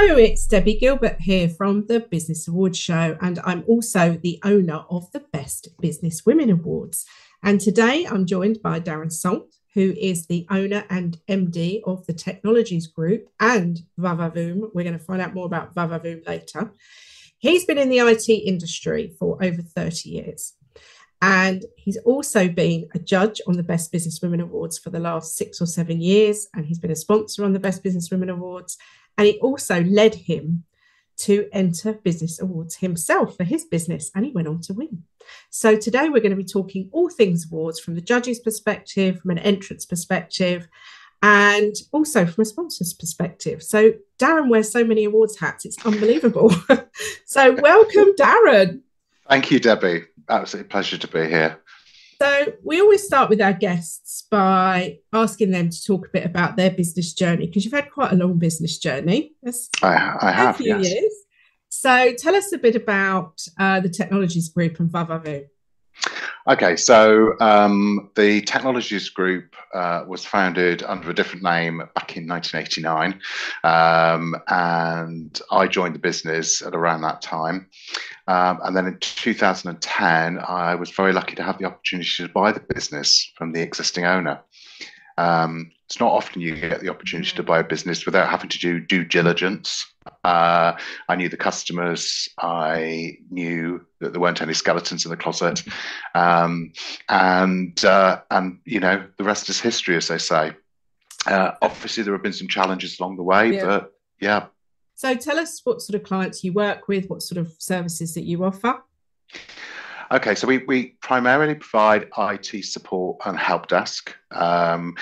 Hello, it's Debbie Gilbert here from the Business Awards Show, and I'm also the owner of the Best Business Women Awards. And today I'm joined by Darrin Salt, who is the owner and MD of the Technologies Group and Vavavoom. We're going to find out more about Vavavoom later. He's been in the IT industry for over 30 years. And he's also been a judge on the Best Business Women Awards for the last six or seven years. And he's been a sponsor on the Best Business Women Awards and it also led him to enter business awards himself for his business, and he went on to win. So today we're going to be talking all things awards from the judge's perspective, from an entrance perspective, and also from a sponsor's perspective. So Darrin wears so many awards hats, it's unbelievable. so welcome, Darrin. Thank you, Debbie. Absolutely pleasure to be here. So, we always start with our guests by asking them to talk a bit about their business journey because you've had quite a long business journey. I, I have, a few yes. years. So, tell us a bit about uh, the Technologies Group and Vavavoom. Okay, so um, the Technologies Group uh, was founded under a different name back in 1989, um, and I joined the business at around that time. Um, and then in 2010, I was very lucky to have the opportunity to buy the business from the existing owner. Um, it's not often you get the opportunity to buy a business without having to do due diligence. Uh, I knew the customers. I knew that there weren't any skeletons in the closet, um, and uh, and you know the rest is history, as they say. Uh, obviously, there have been some challenges along the way, yeah. but yeah. So, tell us what sort of clients you work with, what sort of services that you offer. Okay, so we, we primarily provide IT support and help desk. Um,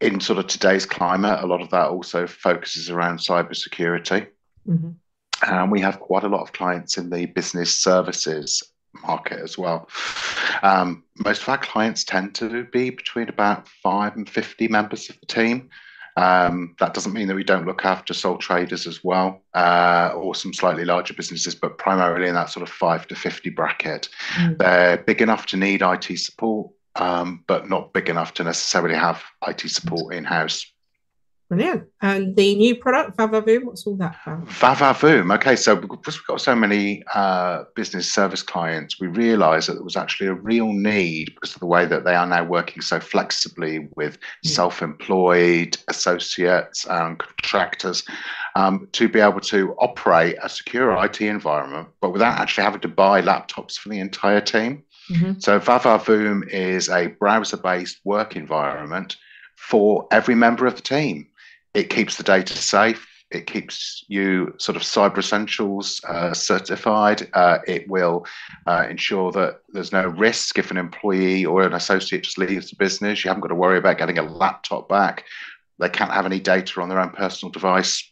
in sort of today's climate, a lot of that also focuses around cybersecurity. Mm-hmm. And we have quite a lot of clients in the business services market as well. Um, most of our clients tend to be between about five and 50 members of the team. Um, that doesn't mean that we don't look after sole traders as well, uh, or some slightly larger businesses, but primarily in that sort of five to 50 bracket. Mm. They're big enough to need IT support, um, but not big enough to necessarily have IT support in house. Brilliant. And the new product, Vavavoom, what's all that about? Vavavoom. Okay, so because we've got so many uh, business service clients, we realised that there was actually a real need because of the way that they are now working so flexibly with mm. self-employed associates and contractors um, to be able to operate a secure IT environment, but without actually having to buy laptops for the entire team. Mm-hmm. So Vavavoom is a browser-based work environment for every member of the team. It keeps the data safe. It keeps you sort of cyber essentials uh, certified. Uh, it will uh, ensure that there's no risk if an employee or an associate just leaves the business. You haven't got to worry about getting a laptop back. They can't have any data on their own personal device.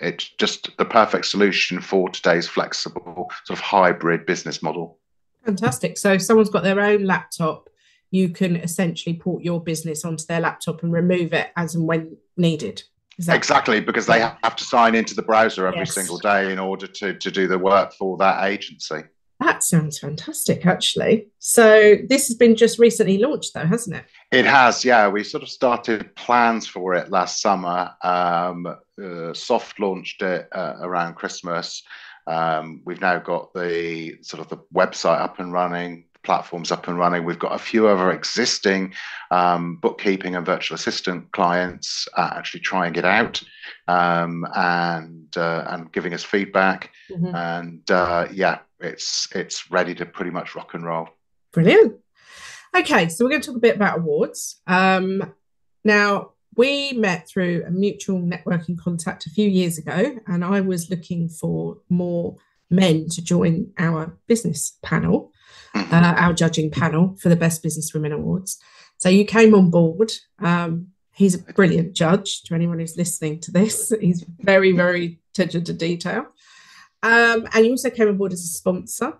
It's just the perfect solution for today's flexible sort of hybrid business model. Fantastic. So if someone's got their own laptop, you can essentially port your business onto their laptop and remove it as and when needed. Exactly, because they have to sign into the browser every yes. single day in order to, to do the work for that agency. That sounds fantastic, actually. So, this has been just recently launched, though, hasn't it? It has, yeah. We sort of started plans for it last summer, um, uh, soft launched it uh, around Christmas. Um, we've now got the sort of the website up and running, platforms up and running. We've got a few of our existing um, bookkeeping and virtual assistant clients uh, actually trying it out um, and uh, and giving us feedback. Mm-hmm. And uh, yeah, it's it's ready to pretty much rock and roll. Brilliant. Okay, so we're going to talk a bit about awards. Um, now, we met through a mutual networking contact a few years ago, and I was looking for more men to join our business panel. Mm-hmm. uh, our judging panel for the Best Business Women Awards. So you came on board. Um, he's a brilliant judge to anyone who's listening to this. He's very, very attention to detail. Um, and you also came on board as a sponsor.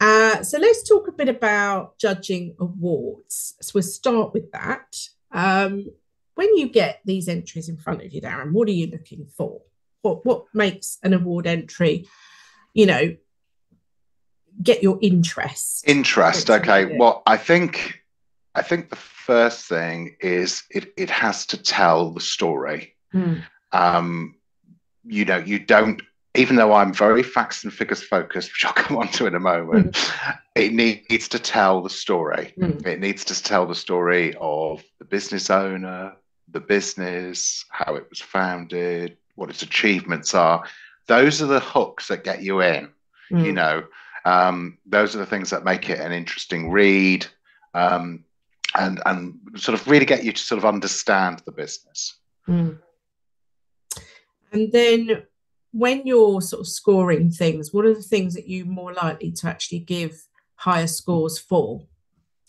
Uh, so let's talk a bit about judging awards. So we'll start with that. Um, when you get these entries in front of you, Darrin, what are you looking for? What what makes an award entry, you know, get your interest? Interest. Okay. Well, I think I think the first thing is it it has to tell the story. Mm. Um, you know, you don't even though I'm very facts and figures focused, which I'll come on to in a moment, mm. it needs to tell the story. Mm. It needs to tell the story of the business owner, the business, how it was founded, what its achievements are. Those are the hooks that get you in. You know, um, those are the things that make it an interesting read, um, and and sort of really get you to sort of understand the business. Mm. And then when you're sort of scoring things, what are the things that you're more likely to actually give higher scores for?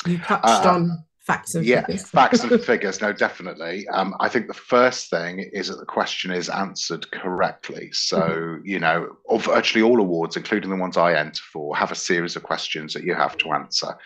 You touched uh, on facts and yeah, figures. facts and figures. No, definitely. Um, I think the first thing is that the question is answered correctly. So, mm-hmm. you know, virtually all awards, including the ones I enter for, have a series of questions that you have to answer.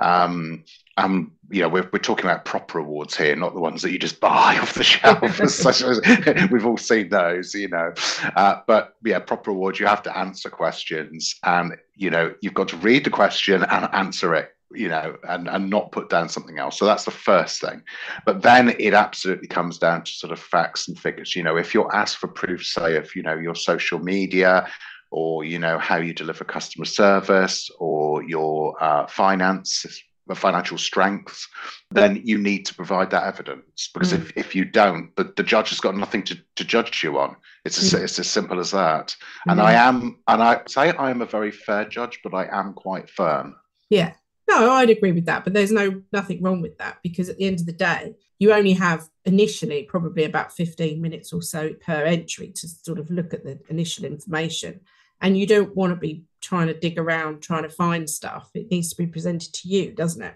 Um, um, you know, we're, we're talking about proper awards here, not the ones that you just buy off the shelf. We've all seen those, you know. Uh, but yeah, proper awards, you have to answer questions, and you know, you've got to read the question and answer it you know, and and not put down something else. So that's the first thing. But then it absolutely comes down to sort of facts and figures. You know, if you're asked for proof, say, of you know your social media, or you know how you deliver customer service, or your uh, finance financial strengths, then you need to provide that evidence. Because mm. if, if you don't, the, the judge has got nothing to, to judge you on. It's as, mm. it's as simple as that. And mm. I am, and I say I am a very fair judge, but I am quite firm. Yeah. No, I'd agree with that, but there's no nothing wrong with that because at the end of the day, you only have initially probably about 15 minutes or so per entry to sort of look at the initial information. And you don't want to be trying to dig around trying to find stuff. It needs to be presented to you, doesn't it?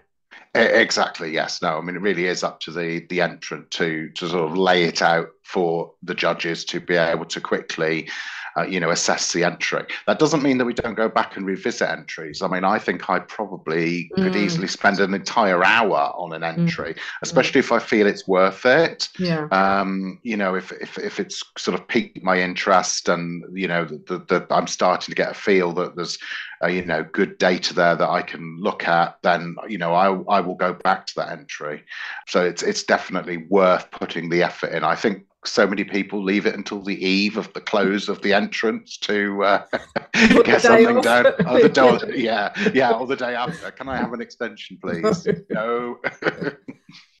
Exactly. Yes. No. I mean, it really is up to the the entrant to to sort of lay it out for the judges to be able to quickly uh, you know, assess the entry. That doesn't mean that we don't go back and revisit entries. I mean, I think I probably mm. could easily spend an entire hour on an mm. entry, mm. especially if I feel it's worth it. Yeah. Um, you know, if, if if it's sort of piqued my interest and you know that, that I'm starting to get a feel that there's uh, you know good data there that I can look at, then you know I I will go back to that entry. So it's it's definitely worth putting the effort in. I think so many people leave it until the eve of the close of the entrance to uh, get something off. done. Oh, the day, yeah, yeah, or the day after. Can I have an extension, please? no.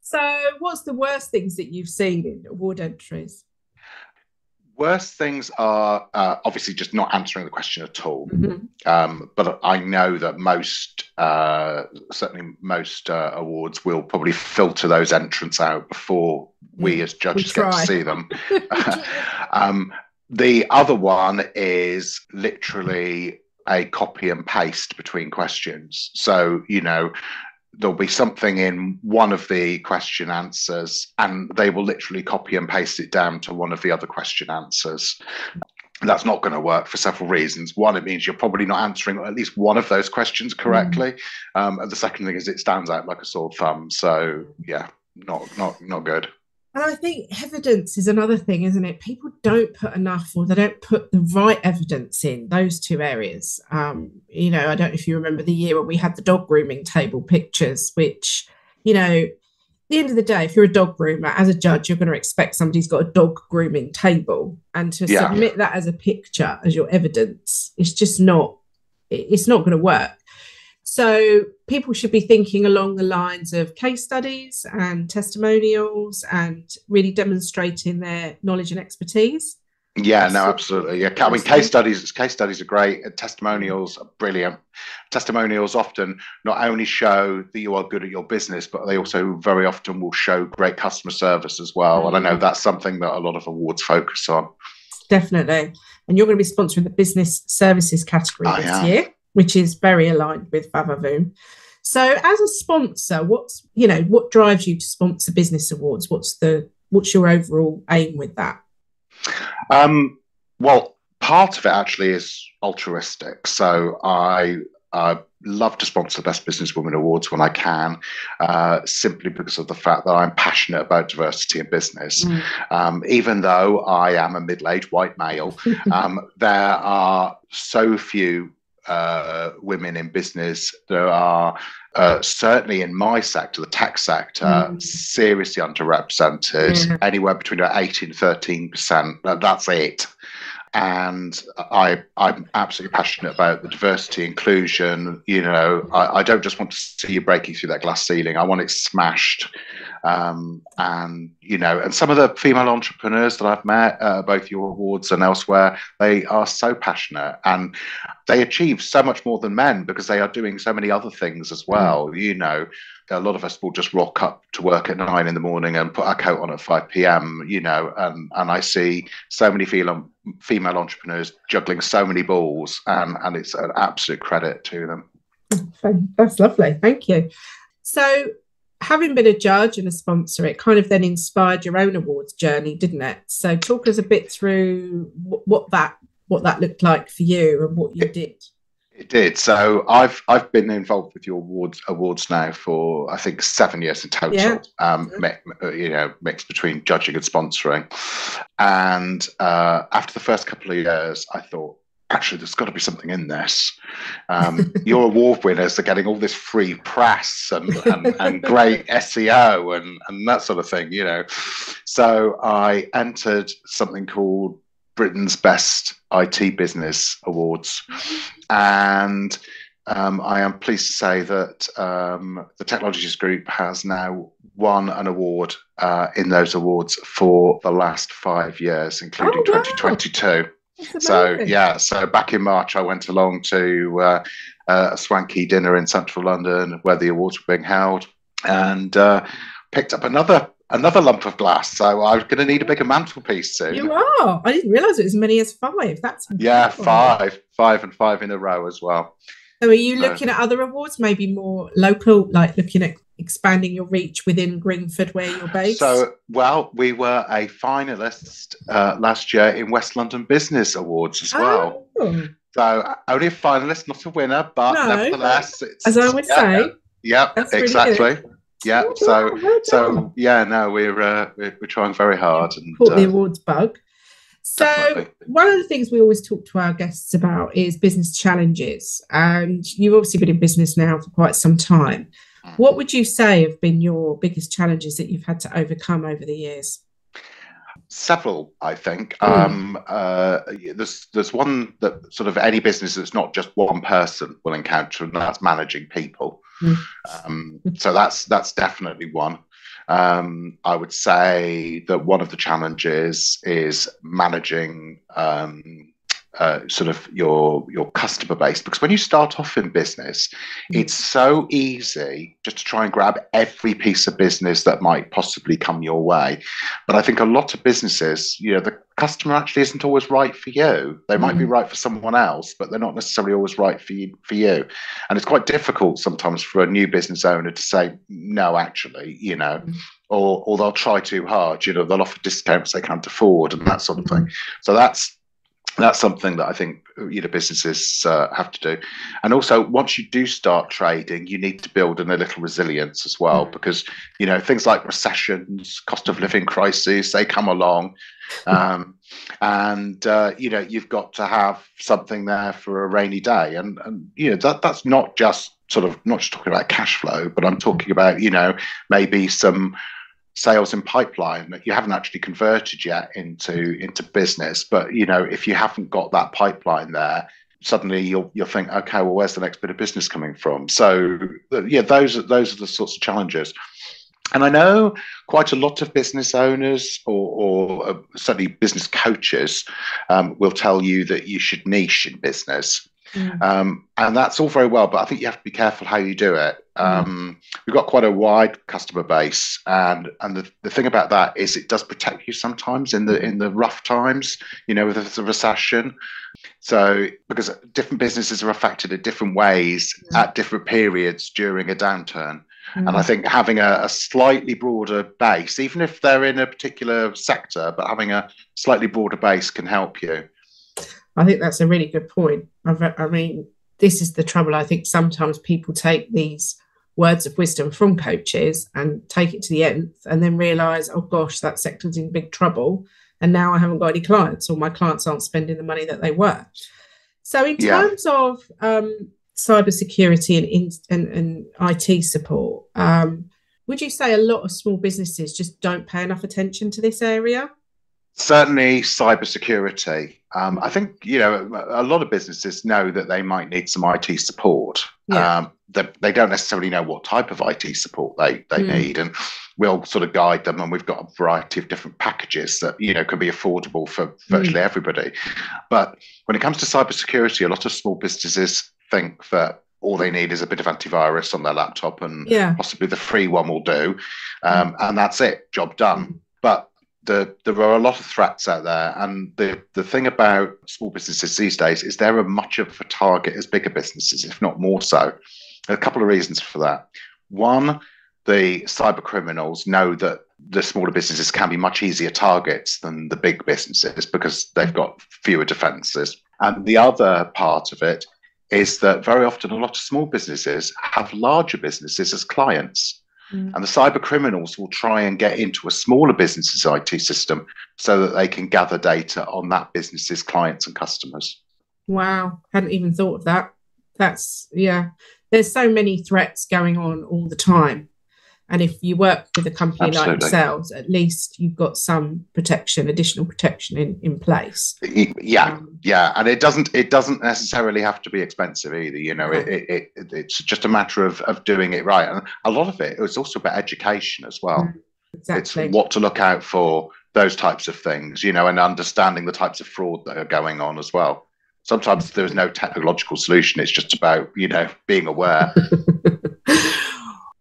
so, what's the worst things that you've seen in award entries? Worst things are uh, obviously just not answering the question at all. Mm-hmm. Um, but I know that most, uh, certainly most uh, awards will probably filter those entrants out before we as judges we get to see them. um, the other one is literally a copy and paste between questions. So, you know, there'll be something in one of the question answers and they will literally copy and paste it down to one of the other question answers. That's not going to work for several reasons. One it means you're probably not answering at least one of those questions correctly. Mm. um, and the second thing is it stands out like a sore thumb. So yeah not not not good and I think evidence is another thing, isn't it? People don't put enough or they don't put the right evidence in those two areas. Um, you know, I don't know if you remember the year when we had the dog grooming table pictures, which, you know, the end of the day, if you're a dog groomer, as a judge, you're going to expect somebody's got a dog grooming table. And to yeah. submit that as a picture, as your evidence, it's just not, it's not going to work. So people should be thinking along the lines of case studies and testimonials and really demonstrating their knowledge and expertise. Yeah, no, absolutely. Yeah, I mean, case studies. Case studies are great. Testimonials are brilliant. Testimonials often not only show that you are good at your business, but they also very often will show great customer service as well. And I know mm. that's something that a lot of awards focus on. Definitely. And you're going to be sponsoring the business services category I this am. year. Which is very aligned with Vavavoom. So, as a sponsor, what's you know what drives you to sponsor business awards? What's the what's your overall aim with that? Um, well, part of it actually is altruistic. So I I love to sponsor the Best Businesswoman Awards when I can, uh, simply because of the fact that I'm passionate about diversity in business. Mm. Um, even though I am a middle aged white male, um, there are so few uh, women in business. There are uh, certainly in my sector, the tech sector, mm. seriously underrepresented, yeah. anywhere between 18 and 13%. That's it and I, I'm absolutely passionate about the diversity, inclusion. You know, I, I, don't just want to see you breaking through that glass ceiling. I want it smashed. Um, and you know, and some of the female entrepreneurs that I've met, uh, both your awards and elsewhere, they are so passionate and they achieve so much more than men because they are doing so many other things as well. Mm. You know, a lot of us will just rock up to work at nine in the morning and put our coat on at 5 p.m you know and and i see so many female female entrepreneurs juggling so many balls and and it's an absolute credit to them. That's lovely. Thank you. So having been a judge and a sponsor it kind of then inspired your own awards journey didn't it? So talk us a bit through what that what that looked like for you and what you did it did. So I've I've been involved with your awards awards now for I think seven years in total. Yeah. Um, you know, mixed between judging and sponsoring. And uh, after the first couple of years, I thought actually there's got to be something in this. Um, your award winners are getting all this free press and, and, and great SEO and, and that sort of thing, you know. So I entered something called Britain's Best IT Business Awards. And um, I am pleased to say that um, the Technologies Group has now won an award uh, in those awards for the last five years, including oh, wow. 2022. So, yeah, so back in March, I went along to uh, uh, a swanky dinner in central London where the awards were being held and uh, picked up another another lump of glass. So I'm going to need a bigger mantelpiece soon. You are. I didn't realise it was as many as five. That's incredible. yeah, five, five, and five in a row as well. So are you looking at other awards, maybe more local, like looking at expanding your reach within Greenford, where you're based? So, well, we were a finalist uh, last year in West London Business Awards as well. Oh. So only a finalist, not a winner, but no, nevertheless, as I would yeah, say, yeah, exactly yeah so well so yeah no we're, uh, we're, we're trying very hard and caught uh, the awards bug so definitely. one of the things we always talk to our guests about is business challenges and you've obviously been in business now for quite some time mm. what would you say have been your biggest challenges that you've had to overcome over the years several i think mm. um, uh, there's there's one that sort of any business that's not just one person will encounter and that's managing people mm. um, so that's that's definitely one um, i would say that one of the challenges is managing um, uh, sort of your your customer base because when you start off in business mm. it's so easy just to try and grab every piece of business that might possibly come your way but i think a lot of businesses you know the customer actually isn't always right for you they might mm. be right for someone else but they're not necessarily always right for you for you and it's quite difficult sometimes for a new business owner to say no actually you know mm. or or they'll try too hard you know they'll offer discounts they can't afford and that sort of thing so that's that's something that I think you know businesses uh, have to do, and also once you do start trading, you need to build in a little resilience as well, mm. because you know things like recessions, cost of living crises, they come along, um, and uh, you know you've got to have something there for a rainy day, and and you know that that's not just sort of not just talking about cash flow, but I'm talking about you know maybe some sales in pipeline that you haven't actually converted yet into into business. But you know if you haven't got that pipeline there suddenly you'll you'll think okay well where's the next bit of business coming from? So yeah those are those are the sorts of challenges. And I know quite a lot of business owners or, or uh, certainly business coaches um, will tell you that you should niche in business. Mm. Um, and that's all very well, but I think you have to be careful how you do it. Mm. Um, mm. We've got quite a wide customer base, and and the, the thing about that is it does protect you sometimes in the in the rough times, you know, with a recession. So because different businesses are affected in different ways mm. at different periods during a downturn. Mm. And I think having a, a, slightly broader base, even if they're in a particular sector, but having a slightly broader base can help you. I think that's a really good point. I've, I mean, this is the trouble. I think sometimes people take these words of wisdom from coaches and take it to the nth and then realize, oh gosh, that sector's in big trouble. And now I haven't got any clients or my clients aren't spending the money that they were. So, in yeah. terms of um, cybersecurity and, and, and IT support, um, would you say a lot of small businesses just don't pay enough attention to this area? Certainly, cybersecurity. Um, I think you know a lot of businesses know that they might need some IT support. Yeah. Um, they, they, don't necessarily know what type of IT support they they mm. need, and we'll sort of guide them. And we've got a variety of different packages that you know can be affordable for virtually mm. everybody. But when it comes to cybersecurity, a lot of small businesses think that all they need is a bit of antivirus on their laptop, and yeah. possibly the free one will do, um, mm. and that's it, job done. Mm. But the, there are a lot of threats out there, and the the thing about small businesses these days is they're as much of a target as bigger businesses, if not more so. A couple of reasons for that. One, the cyber criminals know that the smaller businesses can be much easier targets than the big businesses because they've got fewer defenses. And the other part of it is that very often a lot of small businesses have larger businesses as clients. Mm. And the cyber criminals will try and get into a smaller business's IT system so that they can gather data on that business's clients and customers. Wow, hadn't even thought of that. That's yeah. There's so many threats going on all the time. And if you work with a company Absolutely. like yourselves, at least you've got some protection, additional protection in, in place. Yeah, um, yeah, and it doesn't it doesn't necessarily have to be expensive either. You know, it, it, it, it's just a matter of of doing it right, and a lot of it it is also about education as well. Mm, exactly. It's what to look out for, those types of things, you know, and understanding the types of fraud that are going on as well. Sometimes there is no technological solution; it's just about you know being aware.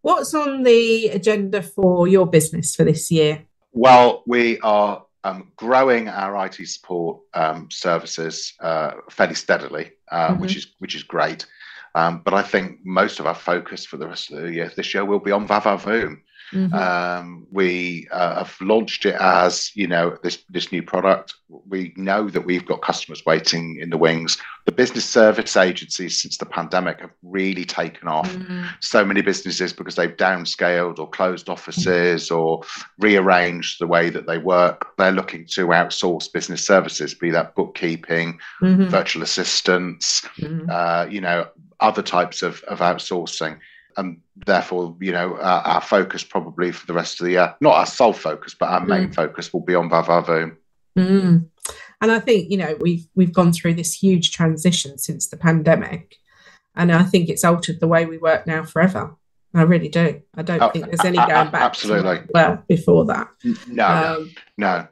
What's on the agenda for your business for this year? Well, we are um, growing our IT support um, services uh, fairly steadily, uh, mm-hmm. which is which is great. Um, but I think most of our focus for the rest of the year this year will be on Vavavoom. Mm-hmm. Um, we uh, have launched it as you know this this new product. We know that we've got customers waiting in the wings. The business service agencies since the pandemic have really taken off. Mm-hmm. So many businesses because they've downscaled or closed offices mm-hmm. or rearranged the way that they work. They're looking to outsource business services, be that bookkeeping, mm-hmm. virtual assistants, mm-hmm. uh, you know, other types of, of outsourcing and therefore, you know, our, our, focus probably for the rest of the year, not our sole focus, but our main mm. focus will be on Vavavoom. Mm. And I think, you know, we've we've gone through this huge transition since the pandemic. And I think it's altered the way we work now forever. I really do. I don't oh, think there's any going back. Absolutely. well, before that. No, um, no.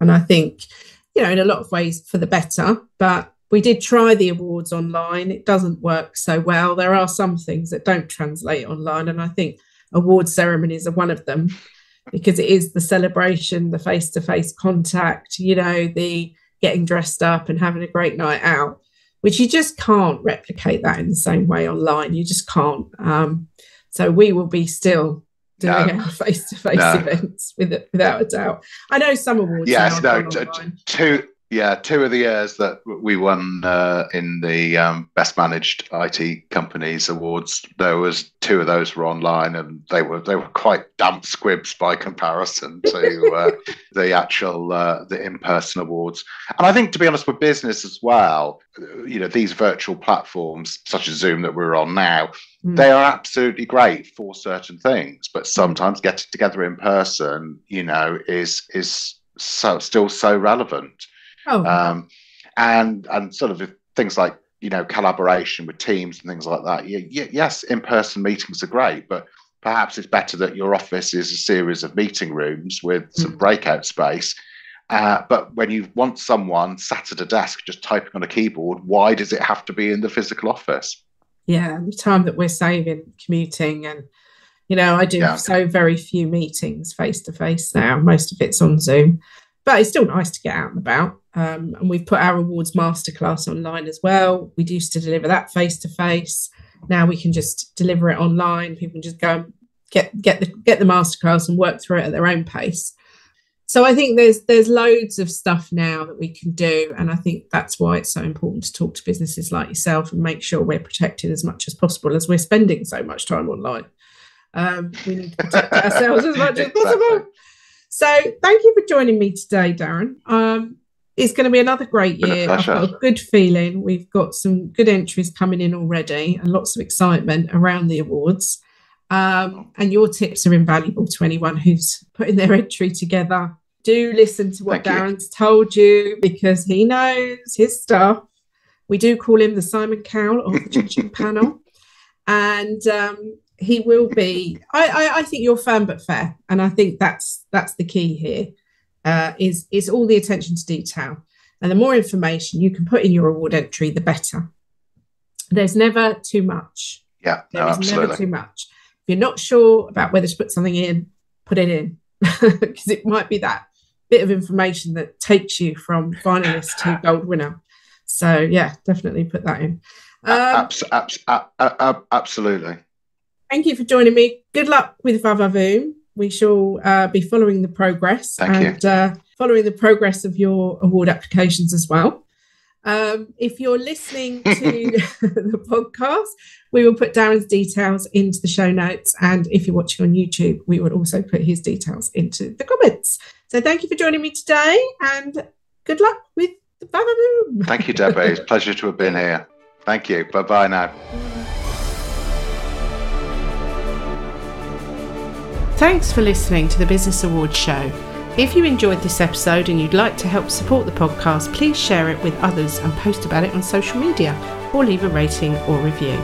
And I think, you know, in a lot of ways for the better, but we did try the awards online. It doesn't work so well. There are some things that don't translate online, and I think award ceremonies are one of them because it is the celebration, the face to face contact, you know, the getting dressed up and having a great night out, which you just can't replicate that in the same way online. You just can't. Um, so we will be still doing no. our face to face events with, without a doubt. I know some awards. Yes, no, t- t- two yeah, two of the years that we won uh, in the um, best managed IT companies awards, there was two of those were online, and they were they were quite damp squibs by comparison to uh, the actual uh, the in person awards. And I think, to be honest, with business as well, you know, these virtual platforms such as Zoom that we're on now, mm. they are absolutely great for certain things, but sometimes getting together in person, you know, is is so still so relevant. Oh. Um, and and sort of things like you know collaboration with teams and things like that. Yeah, yes, in-person meetings are great, but perhaps it's better that your office is a series of meeting rooms with some mm. breakout space. Uh, but when you want someone sat at a desk just typing on a keyboard, why does it have to be in the physical office? Yeah, the time that we're saving commuting and you know, I do yeah. so very few meetings face to face now. Most of it's on Zoom, but it's still nice to get out and about. Um, and we've put our awards masterclass online as well. We used to deliver that face to face. Now we can just deliver it online. People can just go and get get the get the masterclass and work through it at their own pace. So I think there's there's loads of stuff now that we can do, and I think that's why it's so important to talk to businesses like yourself and make sure we're protected as much as possible as we're spending so much time online. Um, we need to protect ourselves as much as possible. So thank you for joining me today, Darrin. Um, it's going to be another great year. I've got a good feeling. We've got some good entries coming in already and lots of excitement around the awards. Um, and your tips are invaluable to anyone who's putting their entry together. Do listen to what Thank Darrin's you. told you because he knows his stuff. We do call him the Simon Cowell of the judging panel. And um, he will be. I, I, I, think you're firm but fair, and I think that's that's the key here. Uh, is is all the attention to detail, and the more information you can put in your award entry, the better. There's never too much. Yeah, there no, absolutely. never too much. If you're not sure about whether to put something in, put it in because it might be that bit of information that takes you from finalist to gold winner. So yeah, definitely put that in. Um, abs- abs- ab- absolutely. Thank you for joining me. Good luck with Vavavoom. We shall uh, be following the progress Thank and uh, following the progress of your award applications as well. Um, if you're listening to the podcast, we will put Darrin's details into the show notes. And if you're watching on YouTube, we will also put his details into the comments. So thank you for joining me today and good luck with the Vavavoom. Thank you, Debbie. It's a pleasure to have been here. Thank you. Bye bye now. Thanks for listening to the Business Awards Show. If you enjoyed this episode and you'd like to help support the podcast, please share it with others and post about it on social media or leave a rating or review.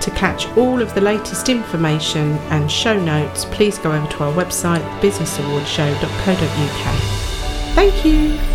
To catch all of the latest information and show notes, please go over to our website, businessawardshow.co.uk. Thank you.